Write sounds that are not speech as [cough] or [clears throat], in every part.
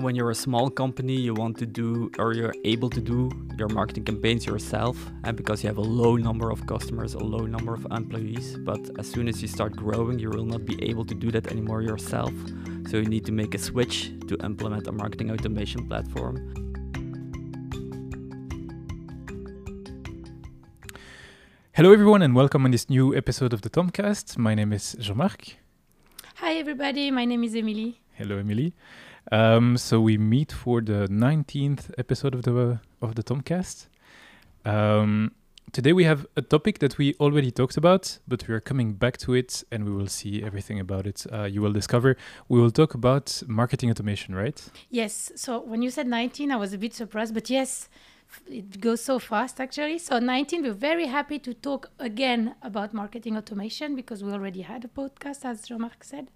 When you're a small company, you want to do or you're able to do your marketing campaigns yourself, and because you have a low number of customers, a low number of employees. But as soon as you start growing, you will not be able to do that anymore yourself. So you need to make a switch to implement a marketing automation platform. Hello, everyone, and welcome on this new episode of the Tomcast. My name is Jean-Marc. Hi, everybody. My name is Emily. Hello, Emily. Um, so we meet for the 19th episode of the of the Tomcast. Um, today we have a topic that we already talked about, but we are coming back to it, and we will see everything about it. Uh, you will discover. We will talk about marketing automation, right? Yes. So when you said 19, I was a bit surprised, but yes, it goes so fast actually. So 19, we're very happy to talk again about marketing automation because we already had a podcast, as Jean-Marc said.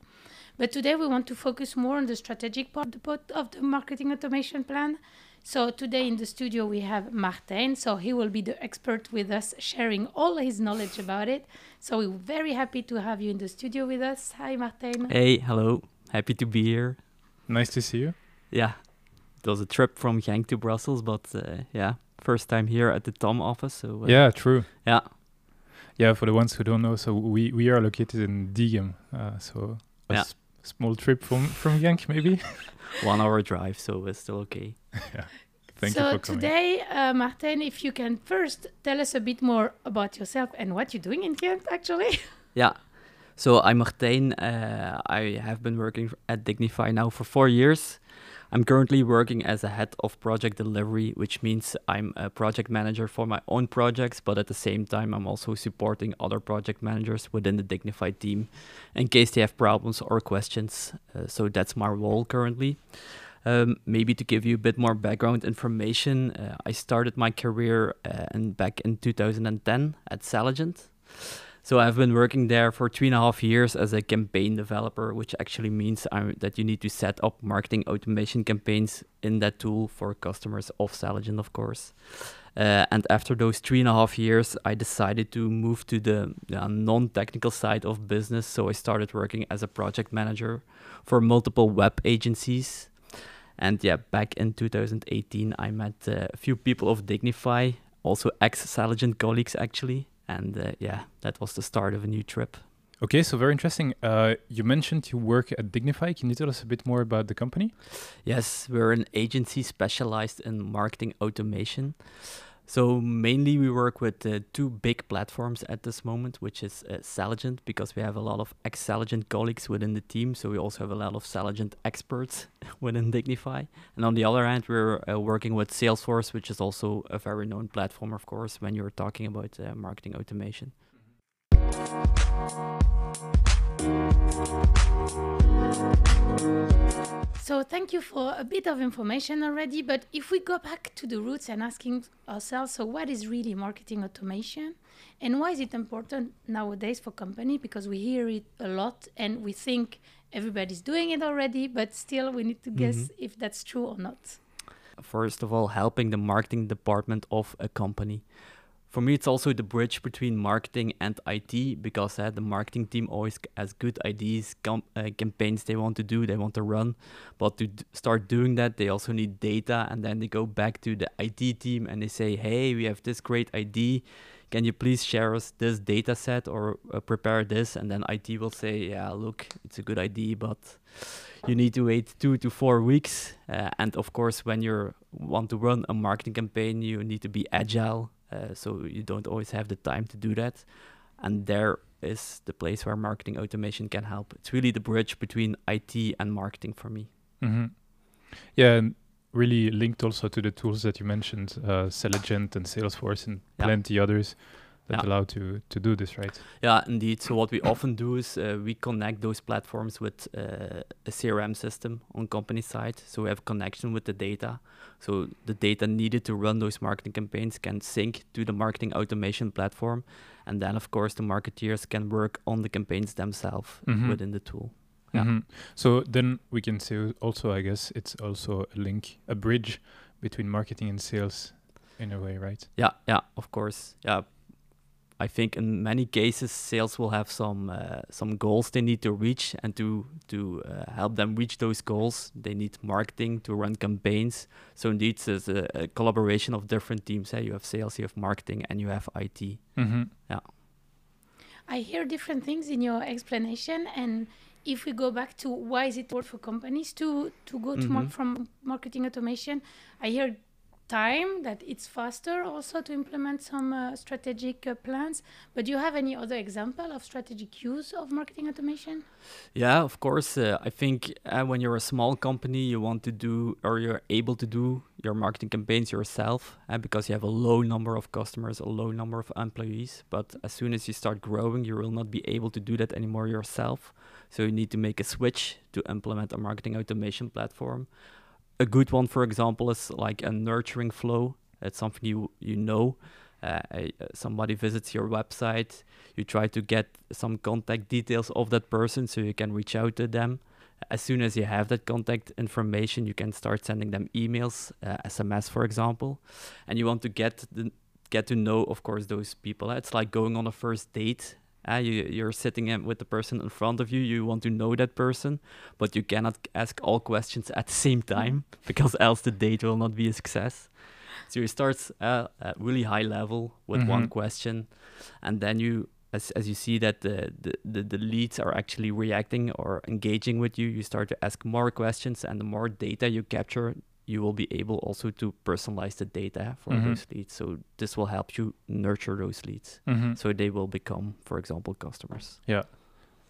But today we want to focus more on the strategic part of the marketing automation plan. So today in the studio we have Martin. So he will be the expert with us, sharing all his knowledge about it. So we're very happy to have you in the studio with us. Hi, Martijn. Hey, hello. Happy to be here. Nice to see you. Yeah, it was a trip from Genk to Brussels, but uh, yeah, first time here at the Tom office. So uh, yeah, true. Yeah, yeah. For the ones who don't know, so we we are located in Diegem. Uh, so yeah small trip from from Genk, maybe. [laughs] One hour drive, so it's still okay. [laughs] yeah. Thank so you for coming. today, uh, Martijn, if you can first tell us a bit more about yourself and what you're doing in Ghent, actually. [laughs] yeah. So I'm Martijn. Uh, I have been working at Dignify now for four years. I'm currently working as a head of project delivery, which means I'm a project manager for my own projects, but at the same time, I'm also supporting other project managers within the Dignified team in case they have problems or questions. Uh, so that's my role currently. Um, maybe to give you a bit more background information, uh, I started my career uh, in, back in 2010 at Selligent. So I've been working there for three and a half years as a campaign developer, which actually means I'm, that you need to set up marketing automation campaigns in that tool for customers of Selligent, of course. Uh, and after those three and a half years, I decided to move to the non-technical side of business. So I started working as a project manager for multiple web agencies. And yeah, back in 2018, I met uh, a few people of Dignify, also ex-Selligent colleagues actually, and uh, yeah, that was the start of a new trip. Okay, so very interesting. Uh, you mentioned you work at Dignify. Can you tell us a bit more about the company? Yes, we're an agency specialized in marketing automation. So mainly we work with uh, two big platforms at this moment, which is uh, Selligent, because we have a lot of ex-Selligent colleagues within the team. So we also have a lot of Selligent experts [laughs] within Dignify. And on the other hand, we're uh, working with Salesforce, which is also a very known platform, of course, when you're talking about uh, marketing automation. So thank you for a bit of information already, but if we go back to the roots and asking ourselves, so what is really marketing automation and why is it important nowadays for company? Because we hear it a lot and we think everybody's doing it already, but still we need to guess mm-hmm. if that's true or not. First of all, helping the marketing department of a company for me, it's also the bridge between marketing and IT because uh, the marketing team always has good ideas, com- uh, campaigns they want to do, they want to run. But to d- start doing that, they also need data. And then they go back to the IT team and they say, hey, we have this great idea. Can you please share us this data set or uh, prepare this? And then IT will say, yeah, look, it's a good idea, but you need to wait two to four weeks. Uh, and of course, when you want to run a marketing campaign, you need to be agile uh, so you don't always have the time to do that. And there is the place where marketing automation can help. It's really the bridge between IT and marketing for me. Mm-hmm. Yeah, and really linked also to the tools that you mentioned, uh, Selligent and Salesforce and yeah. plenty others that yeah. allow to to do this, right? Yeah, indeed. So what we often do is uh, we connect those platforms with uh, a CRM system on company side. So we have connection with the data. So the data needed to run those marketing campaigns can sync to the marketing automation platform, and then of course the marketeers can work on the campaigns themselves mm-hmm. within the tool. Yeah. Mm-hmm. So then we can say also, I guess it's also a link, a bridge between marketing and sales in a way, right? Yeah, yeah, of course. Yeah, I think in many cases sales will have some uh, some goals they need to reach, and to to uh, help them reach those goals, they need marketing to run campaigns. So indeed, it's a, a collaboration of different teams. Hey, you have sales, you have marketing, and you have IT. Mm-hmm. Yeah. I hear different things in your explanation, and if we go back to why is it worth for companies to to go to mar- Mhm. from marketing automation, I hear time that it's faster also to implement some uh, strategic uh, plans. But do you have any other example of strategic use of marketing automation? Yeah, of course. Uh, I think uh, when you're a small company, you want to do or you're able to do your marketing campaigns yourself uh, because you have a low number of customers, a low number of employees. But as soon as you start growing, you will not be able to do that anymore yourself. So you need to make a switch to implement a marketing automation platform. A good one, for example, is like a nurturing flow. It's something you you know. Uh, uh, somebody visits your website, you try to get some contact details of that person so you can reach out to them. As soon as you have that contact information, you can start sending them emails, uh, SMS, for example, and you want to get the get to know, of course, those people. It's like going on a first date. Uh, you, you're sitting in with the person in front of you. You want to know that person, but you cannot ask all questions at the same time [laughs] because else the date will not be a success. So you start uh, at really high level with one Mhm. question, and then you, as, as you see that the, the, the, the leads are actually reacting or engaging with you, you start to ask more questions, and the more data you capture, you will be able also to personalize the data for Mhm. those leads. So this will help you nurture those leads, Mm-hmm. so they will become, for example, customers. Yeah.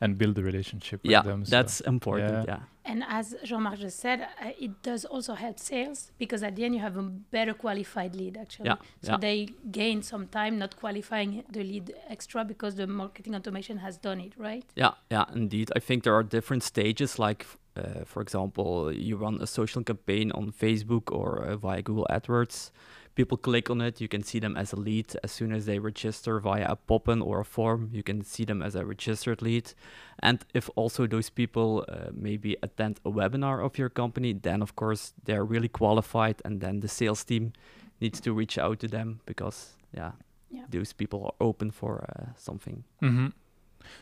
And build a relationship with yeah, them. so- that's important. yeah. Yeah. And as Jean-Marc just said, uh, it does also help sales because at the end you have a better qualified lead actually. Yeah, So yeah. they gain some time not qualifying the lead extra because the marketing automation has done it, right? Yeah, yeah, indeed. I think there are different stages. Like, f- uh, for example, you run a social campaign on Facebook or uh, via Google AdWords. People click on it. You can see them as a lead as soon as they register via a pop-in or a form. You can see them as a registered lead. And if also those people uh, maybe attend a webinar of your company, then of course they're really qualified, and then the sales team needs to reach out to them because yeah, Yeah. those people are open for uh, something. hmm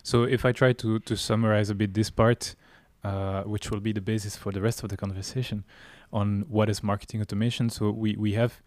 So if I try to to summarize a bit this part, uh, which will be the basis for the rest of the conversation on what is marketing automation. So we we have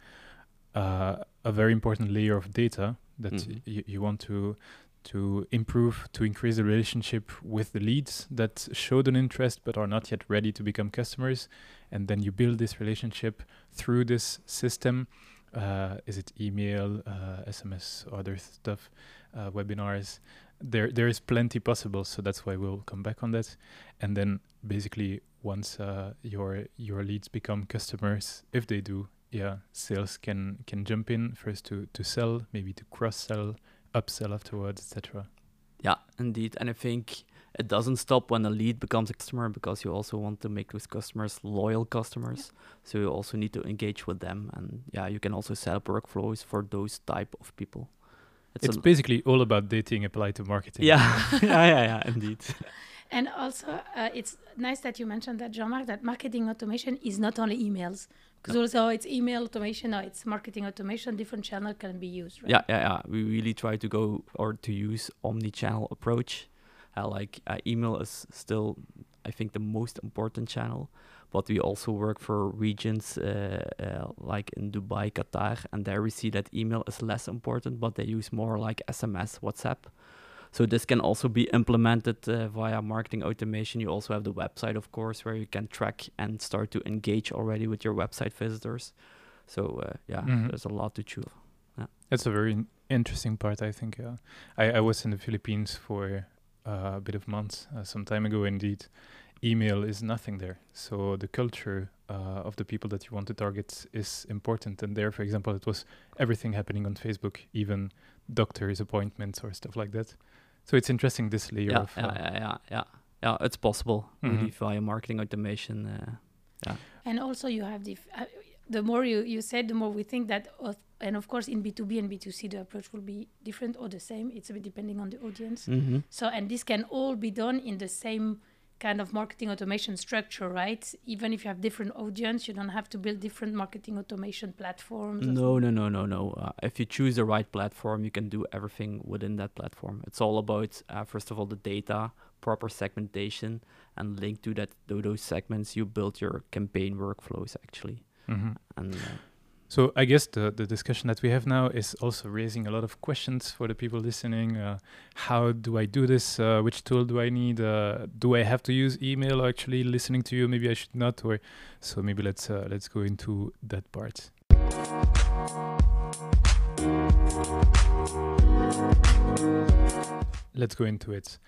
uh, a very important layer of data that Mhm. y- you want to to improve to increase the relationship with the leads that showed an interest but are not yet ready to become customers and then you build this relationship through this system uh, is it email uh, sms other stuff uh, webinars? There there is plenty possible so that's why we'll come back on that. And then basically once uh, your your leads become customers if they do yeah sales can can jump in. First to to sell maybe to cross sell upsell afterwards etc Yeah, indeed. And I think it doesn't stop when a lead becomes a customer because you also want to make those customers loyal customers. So you also need to engage with them. And yeah, you can also set up workflows for those type of people. it's a- basically all about dating applied to marketing yeah, [laughs] [laughs] yeah, yeah, yeah, indeed. [laughs] And also, uh, it's nice that you mentioned that, Jean-Marc, that marketing automation is not only emails. Because also it's email automation or it's marketing automation, different channel can be used, right? Yeah, yeah, yeah. We really try to go or to use omni-channel approach. Uh, like uh, email is still, I think, the most important channel, but we also work for regions uh, uh, like in Dubai, Qatar, and there we see that email is less important, but they use more like SMS, WhatsApp. So this can also be implemented uh, via marketing automation. You also have the website, of course, where you can track and start to engage already with your website visitors. So uh, yeah, Mhm. there's a lot to choose. That's a very interesting part, I think. Uh, I, I was in the Philippines for a bit of months uh, some time ago. Indeed, email is nothing there. So the culture uh, of the people that you want to target is important. And there, for example, it was everything happening on Facebook, even doctors' appointments or stuff like that. So it's interesting this layer yeah, of yeah, uh, yeah, yeah, yeah, yeah. It's possible really Mhm. via marketing automation. Uh, And also you have the, f- uh, the more you, you said, the more we think that, of- and of course in B2B and B2C, the approach will be different or the same. It's a bit depending on the audience. mhm. So, and this can all be done in the same kind of marketing automation structure, right? Even if you have different audience, you don't have to build different marketing automation platforms. or No, no, no, no, no. Uh, if you choose the right platform, you can do everything within that platform. It's all about uh, first of all the data, proper segmentation, and link to that to those segments. You build your campaign workflows actually, Mhm. and uh, So I guess the, the discussion that we have now is also raising a lot of questions for the people listening. Uh, how do I do this? Uh, which tool do I need? Uh, do I have to use email actually listening to you? Maybe I should not. Or so maybe let's uh, let's go into that part. Let's go into it.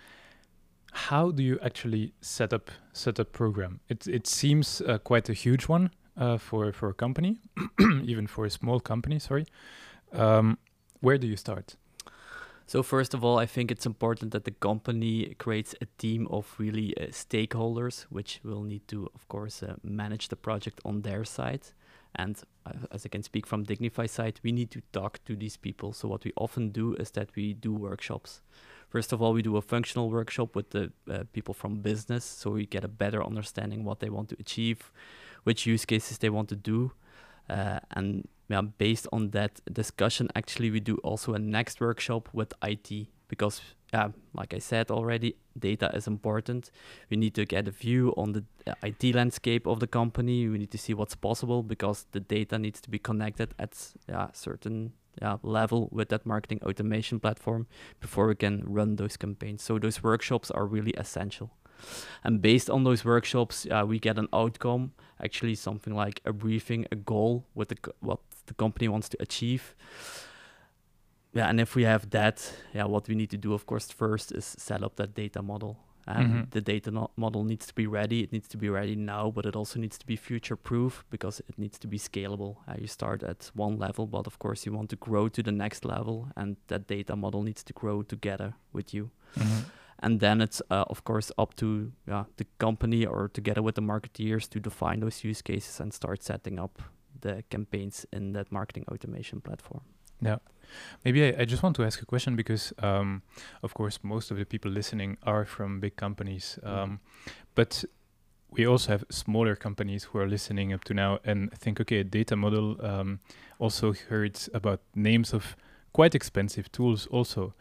How do you actually set up set up program? It it seems uh, quite a huge one uh, for for a company, [clears throat] even for a small company. Sorry. Um, where do you start? So first of all, I think it's important that the company creates a team of really uh, stakeholders, which will need to, of course, uh, manage the project on their side. And uh, as I can speak from Dignify side, we need to talk to these people. So what we often do is that we do workshops. First of all, we do a functional workshop with the uh, people from business, so we get a better understanding what they want to achieve, which use cases they want to do, uh, and yeah, based on that discussion, actually, we do also a next workshop with IT because, yeah, like I said already, data is important. We need to get a view on the uh, IT landscape of the company. We need to see what's possible because the data needs to be connected at yeah certain yeah, level with that marketing automation platform before we can run those campaigns. So those workshops are really essential. And based on those workshops, uh, we get an outcome, actually something like a briefing, a goal, with the co- what the company wants to achieve. Yeah, and if we have that, yeah, what we need to do, of course, first is set up that data model. And Mhm. the data no- model needs to be ready. It needs to be ready now, but it also needs to be future proof because it needs to be scalable. Uh, you start at one level, but of course, you want to grow to the next level, and that data model needs to grow together with you and then it's uh, of course up to yeah, the company or together with the marketeers to define those use cases and start setting up the campaigns in that marketing automation platform. Yeah maybe I, I just want to ask a question because, um, of course, most of the people listening are from big companies, Mhm. um, but we also have smaller companies who are listening up to now and think, okay, data model. Um, also heard about names of quite expensive tools. Also,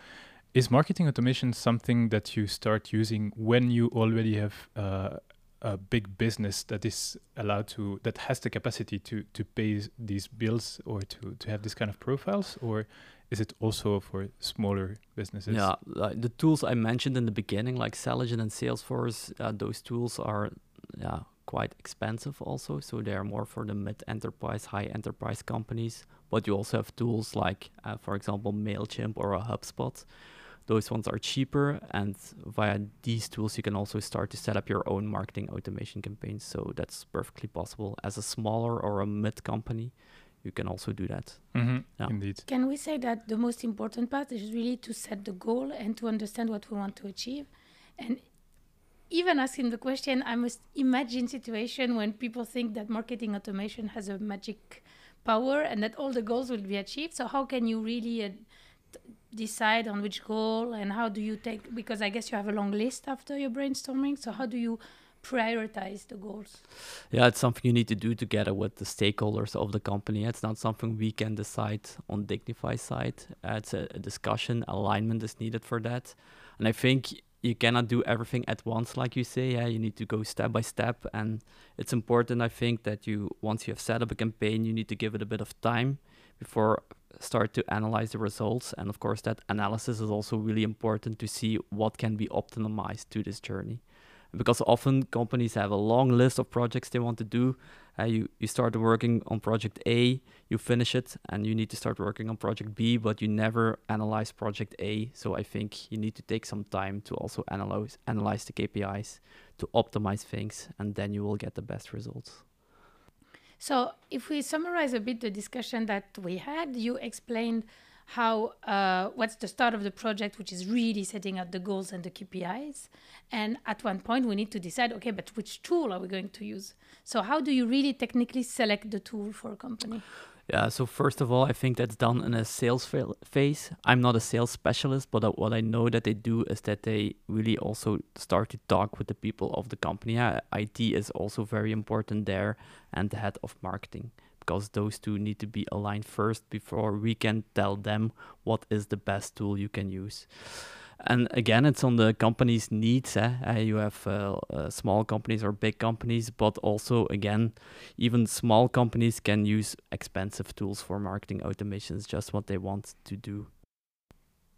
is marketing automation something that you start using when you already have uh, a big business that is allowed to that has the capacity to to pay these bills or to to have this kind of profiles or is it also for smaller businesses Yeah, like the tools I mentioned in the beginning, like Selligent and Salesforce, uh, those tools are yeah quite expensive also. So they are more for the mid enterprise, high enterprise companies. But you also have tools like, uh, for example, Mailchimp or a HubSpot. Those ones are cheaper, and via these tools, you can also start to set up your own marketing automation campaigns. So that's perfectly possible. As a smaller or a mid company, you can also do that. Mhm, Yeah. indeed Can we say that the most important part is really to set the goal and to understand what we want to achieve? And even asking the question, I must imagine situation when people think that marketing automation has a magic power and that all the goals will be achieved. So how can you really uh, t- decide on which goal and how do you take? Because I guess you have a long list after your brainstorming. So how do you prioritize the goals? Yeah, it's something you need to do together with the stakeholders of the company. It's not something we can decide on Dignify side. Uh, it's a, a discussion. Alignment is needed for that, and I think you cannot do everything at once, like you say. Yeah, you need to go step by step, and it's important. I think that you once you have set up a campaign, you need to give it a bit of time before start to analyze the results. And of course, that analysis is also really important to see what can be optimized to this journey because often companies have a long list of projects they want to do. Uh, you you start working on project A, you finish it, and you need to start working on project B, but you never analyze project A. So I think you need to take some time to also analyze analyze the KPIs to optimize things, and then you will get the best results. So, if we summarize a bit the discussion that we had, you explained how uh, what's the start of the project, which is really setting out the goals and the KPIs. And at one point, we need to decide, okay, but which tool are we going to use? So, how do you really technically select the tool for a company? Yeah, so first of all, I think that's done in a sales phase. I'm not a sales specialist, but uh, what I know that they do is that they really also start to talk with the people of the company. Yeah, IT is also very important there, and the head of marketing, because those two need to be aligned first before we can tell them what is the best tool you can use. And again, it's on the company's needs. Eh? Uh, you have uh, uh, small companies or big companies, but also, again, even small companies can use expensive tools for marketing automation. It's just what they want to do.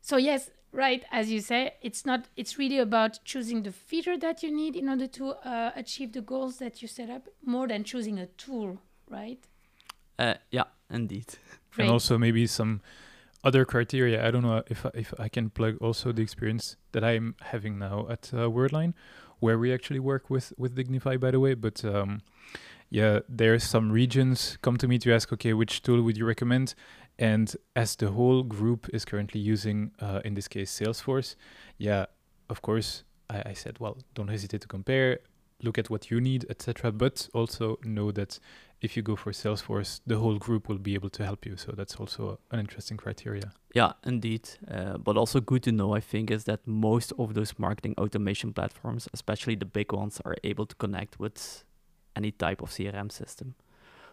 So, yes, right, as you say, it's not, it's really about choosing the feature that you need in order to uh, achieve the goals that you set up more than choosing a tool, right? Uh, yeah, indeed. Great. And also maybe some other criteria. I don't know if if I can plug also the experience that I'm having now at uh, Worldline, where we actually work with with Dignify, by the way. But um, yeah, there's some regions come to me to ask, okay, which tool would you recommend? And as the whole group is currently using, uh, in this case, Salesforce, yeah, of course, I, I said, well, don't hesitate to compare look at what you need, etc. But also know that if you go for Salesforce, the whole group will be able to help you. So that's also an interesting criteria. Yeah, indeed. Uh, but also good to know, I think, is that most of those marketing automation platforms, especially the big ones, are able to connect with any type of CRM system.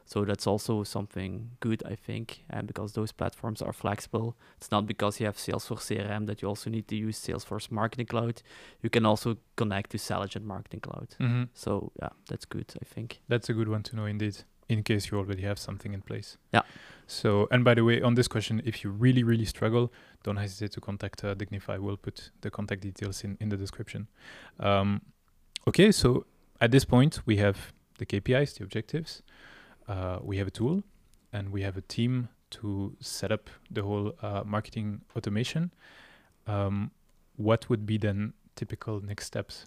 So that's also something good, I think, and because those platforms are flexible. It's not because you have Salesforce CRM that you also need to use Salesforce Marketing Cloud. You can also connect to Selligent Marketing Cloud. Mm-hmm. So yeah, that's good, I think. That's a good one to know indeed, in case you already have something in place. Yeah. So, and by the way, on this question, if you really, really struggle, don't hesitate to contact uh, Dignify. We'll put the contact details in, in the description. Um, okay, so at this point, we have the KPIs, the objectives uh, we have a tool and we have a team to set up the whole uh, marketing automation. Um, what would be then typical next steps?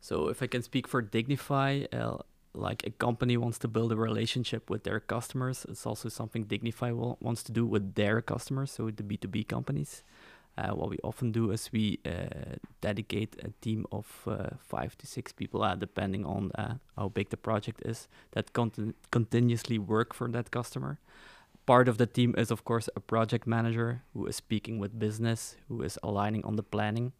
So, if I can speak for Dignify, uh, like a company wants to build a relationship with their customers, it's also something Dignify will, wants to do with their customers, so the B2B companies. Uh, what we often do is we uh, dedicate a team of uh, five to six people, uh, depending on uh, how big the project is, that conti- continuously work for that customer. Part of the team is, of course, a project manager who is speaking with business, who is aligning on the planning.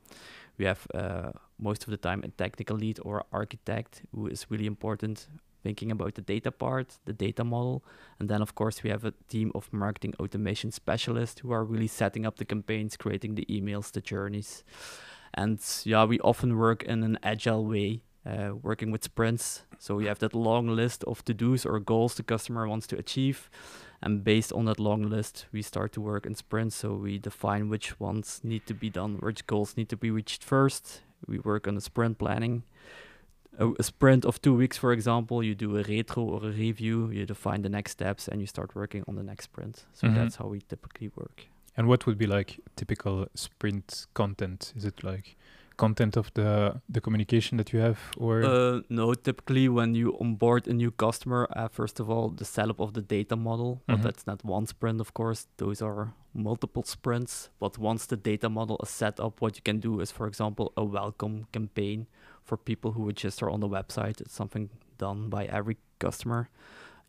We have uh, most of the time a technical lead or architect who is really important thinking about the data part, the data model. And then, of course, we have a team of marketing automation specialists who are really setting up the campaigns, creating the emails, the journeys. And yeah, we often work in an agile way, uh, working with sprints. So we have that long list of to dos or goals the customer wants to achieve. And based on that long list, we start to work in sprints. So we define which ones need to be done, which goals need to be reached first. We work on the sprint planning a, a, sprint of two weeks, for example, you do a retro or a review, you define the next steps, and you start working on the next sprint. So Mhm. that's how we typically work. And what would be like typical sprint content? Is it like content of the the communication that you have, or Uh, no, typically when you onboard a new customer, uh, first of all, the setup of the data model, but Mhm. that's not one sprint, of course. Those are multiple sprints. But once the data model is set up, what you can do is, for example, a welcome campaign for people who register on the website. It's something done by every customer.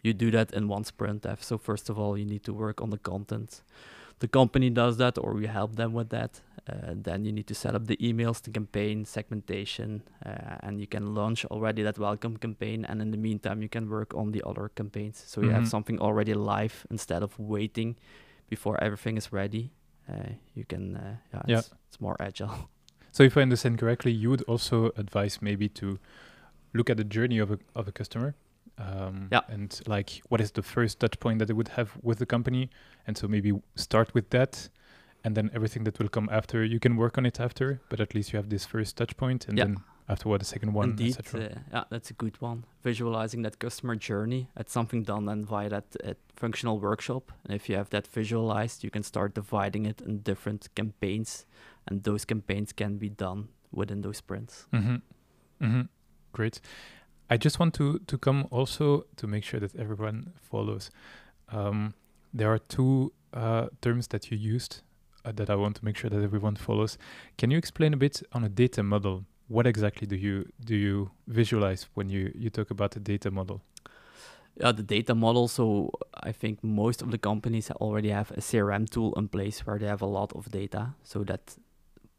You do that in one sprint. So first of all, you need to work on the content. The company does that, or we help them with that. Uh, then you need to set up the emails, the campaign, segmentation, uh, and you can launch already that welcome campaign. And in the meantime, you can work on the other campaigns. So you Mhm. have something already live instead of waiting before everything is ready. Uh, you can, uh, yeah, Yeah. It's, it's more agile. [laughs] so? If I understand correctly, you would also advise maybe to look at the journey of a of a customer. Um, Yeah. And like, what is the first touch point that they would have with the company? And so maybe start with that, and then everything that will come after, you can work on it after. But at least you have this first touch point, and Yeah. then afterward the second one, Indeed, etc. uh, yeah, that's a good one. Visualizing that customer journey. at something done then via that uh, functional workshop. And if you have that visualized, you can start dividing it in different campaigns, and those campaigns can be done within those sprints. Mm-hmm. Mm-hmm. Great. I just want to to come also to make sure that everyone follows. Um, there are two uh, terms that you used that I want to make sure that everyone follows. Can you explain a bit on a data model? What exactly do you do you visualize when you you talk about a data model? Yeah, the data model. So I think most of the companies already have a CRM tool in place where they have a lot of data. So that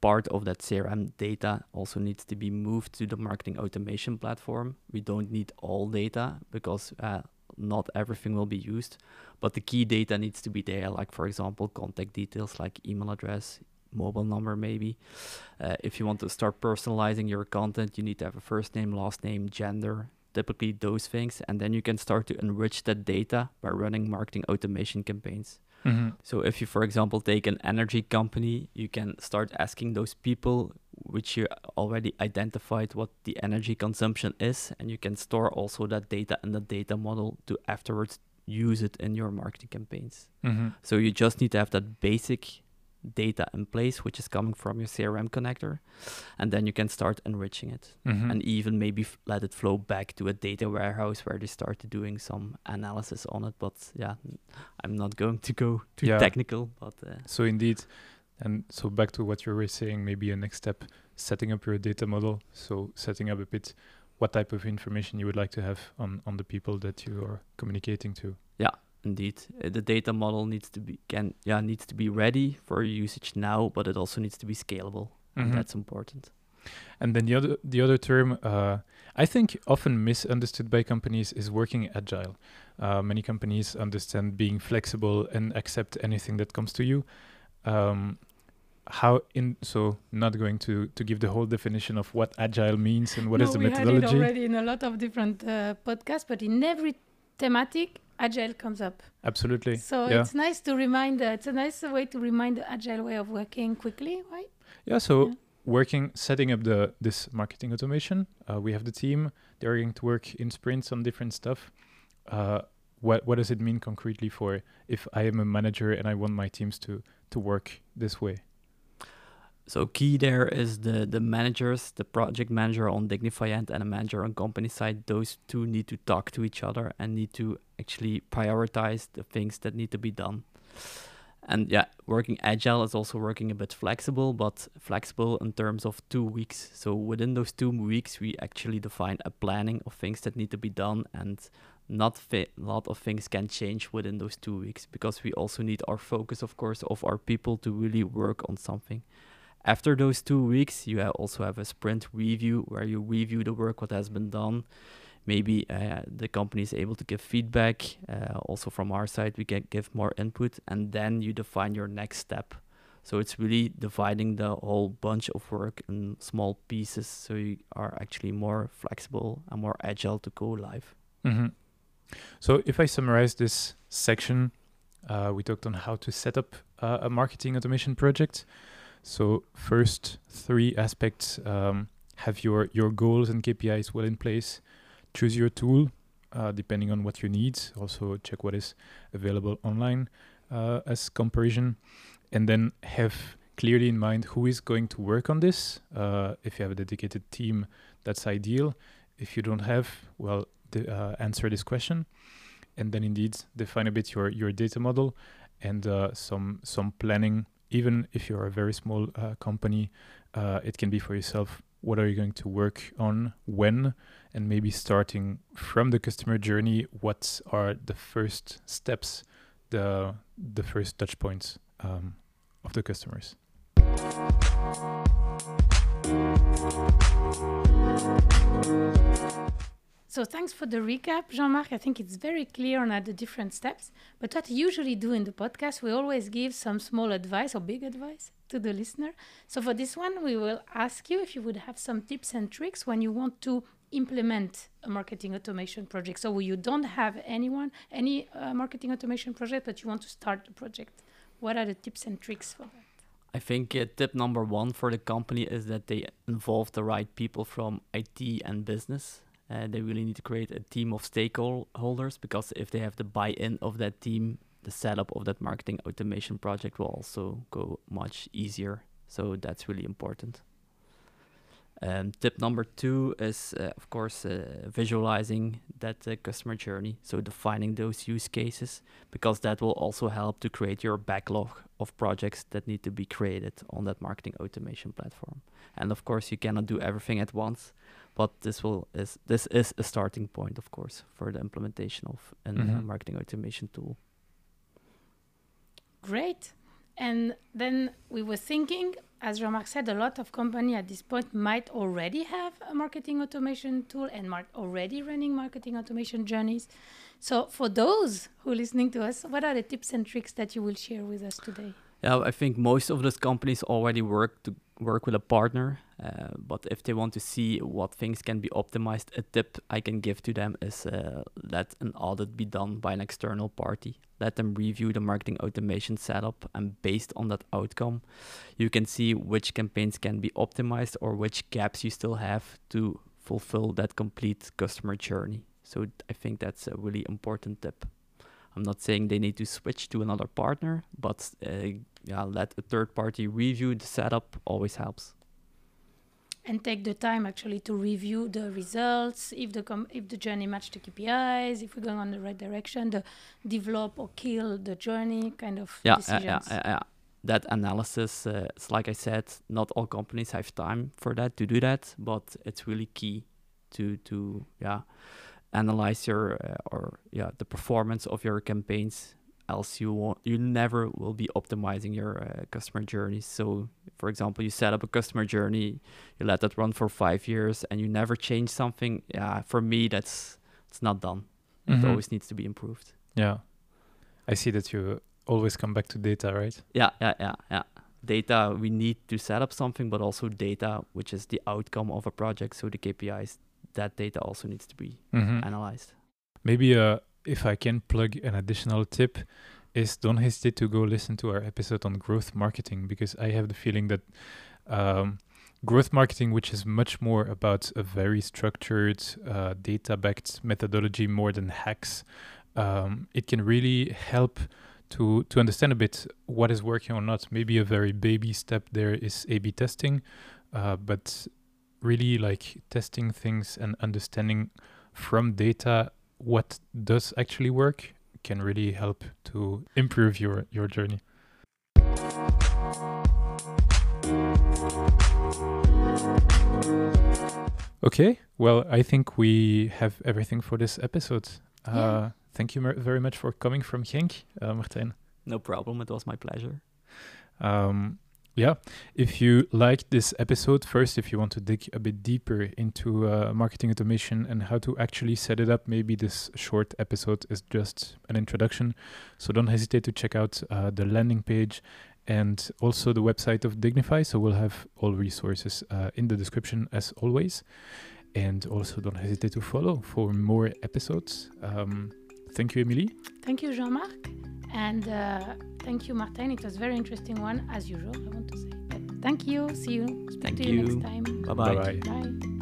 part of that CRM data also needs to be moved to the marketing automation platform. We don't need all data because uh, not everything will be used, but the key data needs to be there. Like for example, contact details like email address, mobile number maybe. Uh, if you want to start personalizing your content, you need to have a first name, last name, gender, typically those things, and then you can start to enrich that data by running marketing automation campaigns. Mm-hmm. So if you, for example, take an energy company, you can start asking those people which you already identified what the energy consumption is, and you can store also that data in the data model to afterwards use it in your marketing campaigns. Mm-hmm. So you just need to have that basic data in place, which is coming from your CRM connector, and then you can start enriching it Mm-hmm. and even maybe f- let it flow back to a data warehouse where they start doing some analysis on it. But yeah, I'm not going to go too Yeah. technical, but uh, So indeed, and so back to what you were saying, maybe a next step, setting up your data model. So setting up a bit what type of information you would like to have on on the people that you are communicating to. Indeed, uh, the data model needs to be can yeah needs to be ready for usage now, but it also needs to be scalable. Mhm. And that's important. And then the other the other term uh, I think often misunderstood by companies is working agile. Uh, many companies understand being flexible and accept anything that comes to you. Um, how in so not going to to give the whole definition of what agile means and what is no, the we had it already in a lot of different uh, podcasts, but in every thematic, agile comes up. Absolutely. So yeah. it's nice to remind. Uh, it's a nice way to remind the agile way of working quickly, right? Yeah, so Yeah. working, setting up the this marketing automation. Uh, we have the team. They're going to work in sprints on different stuff. Uh, what what does it mean concretely for if I am a manager and I want my teams to to work this way? So key there is the the managers, the project manager on Dignify end and a manager on company side. Those two need to talk to each other and need to actually prioritize the things that need to be done. And yeah, working agile is also working a bit flexible, but flexible in terms of two weeks. So within those two weeks, we actually define a planning of things that need to be done, and not a lot of things can change within those two weeks because we also need our focus, of course, of our people to really work on something. After those two weeks, you also have a sprint review where you review the work what has been done. Maybe uh, the company is able to give feedback. Uh, also from our side, we can give more input, and then you define your next step. So it's really dividing the whole bunch of work in small pieces, so you are actually more flexible and more agile to go live. hmm So if I summarize this section, uh, we talked on how to set up uh, a marketing automation project. So first three aspects: um, have your your goals and KPIs well in place. Choose your tool uh, depending on what you need. Also check what is available online uh, as comparison, and then have clearly in mind who is going to work on this. Uh, if you have a dedicated team, that's ideal. If you don't have, well, uh, answer this question, and then indeed define a bit your your data model and uh, some some planning. Even if you're a very small uh, company, uh, it can be for yourself. What are you going to work on when, and maybe starting from the customer journey. What are the first steps, the the first touch points um, of the customers? So thanks for the recap, Jean-Marc. I think it's very clear on the different steps. But what I usually do in the podcast, we always give some small advice or big advice to the listener. So for this one, we will ask you if you would have some tips and tricks when you want to implement a marketing automation project. So you don't have anyone, any uh, marketing automation project, but you want to start a project. What are the tips and tricks for that? I think uh, tip number one for the company is that they involve the right people from IT and business. Uh, they really need to create a team of stakeholders because if they have the buy-in of that team, the setup of that marketing automation project will also go much easier. So that's really important. Um, tip number two is, uh, of course, uh, visualizing that uh, customer journey. So defining those use cases because that will also help to create your backlog of projects that need to be created on that marketing automation platform. And of course, you cannot do everything at once, but this will is this is a starting point, of course, for the implementation of a Mhm. marketing automation tool. Great. And then we were thinking, as Jean-Marc said, a lot of company at this point might already have a marketing automation tool and are already running marketing automation journeys. So for those who are listening to us, what are the tips and tricks that you will share with us today? Yeah, I think most of those companies already work to work with a partner. Uh, but if they want to see what things can be optimized, a tip I can give to them is uh, let an audit be done by an external party. Let them review the marketing automation setup, and based on that outcome, you can see which campaigns can be optimized or which gaps you still have to fulfill that complete customer journey. So I think that's a really important tip. I'm not saying they need to switch to another partner, but uh, yeah, let a third party review the setup always helps. And take the time actually to review the results, if the com- if the journey match the KPIs, if we're going on the right direction, the develop or kill the journey kind of Yeah, yeah, decisions. yeah, yeah, yeah. That analysis, uh, it's like I said, not all companies have time for that to do that, but it's really key to to yeah analyze your uh, or yeah the performance of your campaigns else you won't you never will be optimizing your uh, customer journeys so for example you set up a customer journey you let that run for five years and you never change something yeah for me that's it's not done it Mhm. always needs to be improved Yeah. I see that you always come back to data, right? yeah yeah yeah yeah data we need to set up something but also data which is the outcome of a project so the kpis that data also needs to be Mhm. analyzed Maybe uh, if I can plug an additional tip, is don't hesitate to go listen to our episode on growth marketing because I have the feeling that um, growth marketing, which is much more about a very structured, uh, data backed methodology more than hacks, um, it can really help. To, to understand a bit what is working or not, maybe a very baby step there is A/B testing, uh, but really like testing things and understanding from data what does actually work can really help to improve your your journey. Okay, well, I think we have everything for this episode. Uh, Thank you mer- very much for coming from Genk, uh, Martijn. no problem it was my pleasure Um, yeah, if you liked this episode, first, if you want to dig a bit deeper into uh, marketing automation and how to actually set it up, maybe this short episode is just an introduction. So don't hesitate to check out uh, the landing page and also the website of Dignify. So we'll have all resources uh, in the description as always. And also don't hesitate to follow for more episodes. Um, thank you, Emily. Thank you, Jean-Marc, and uh, thank you, Martin. It was a very interesting one, as usual. I want to say. But thank you. See you. Speak Thank to you, you. next time. bye bye Bye-bye. Bye.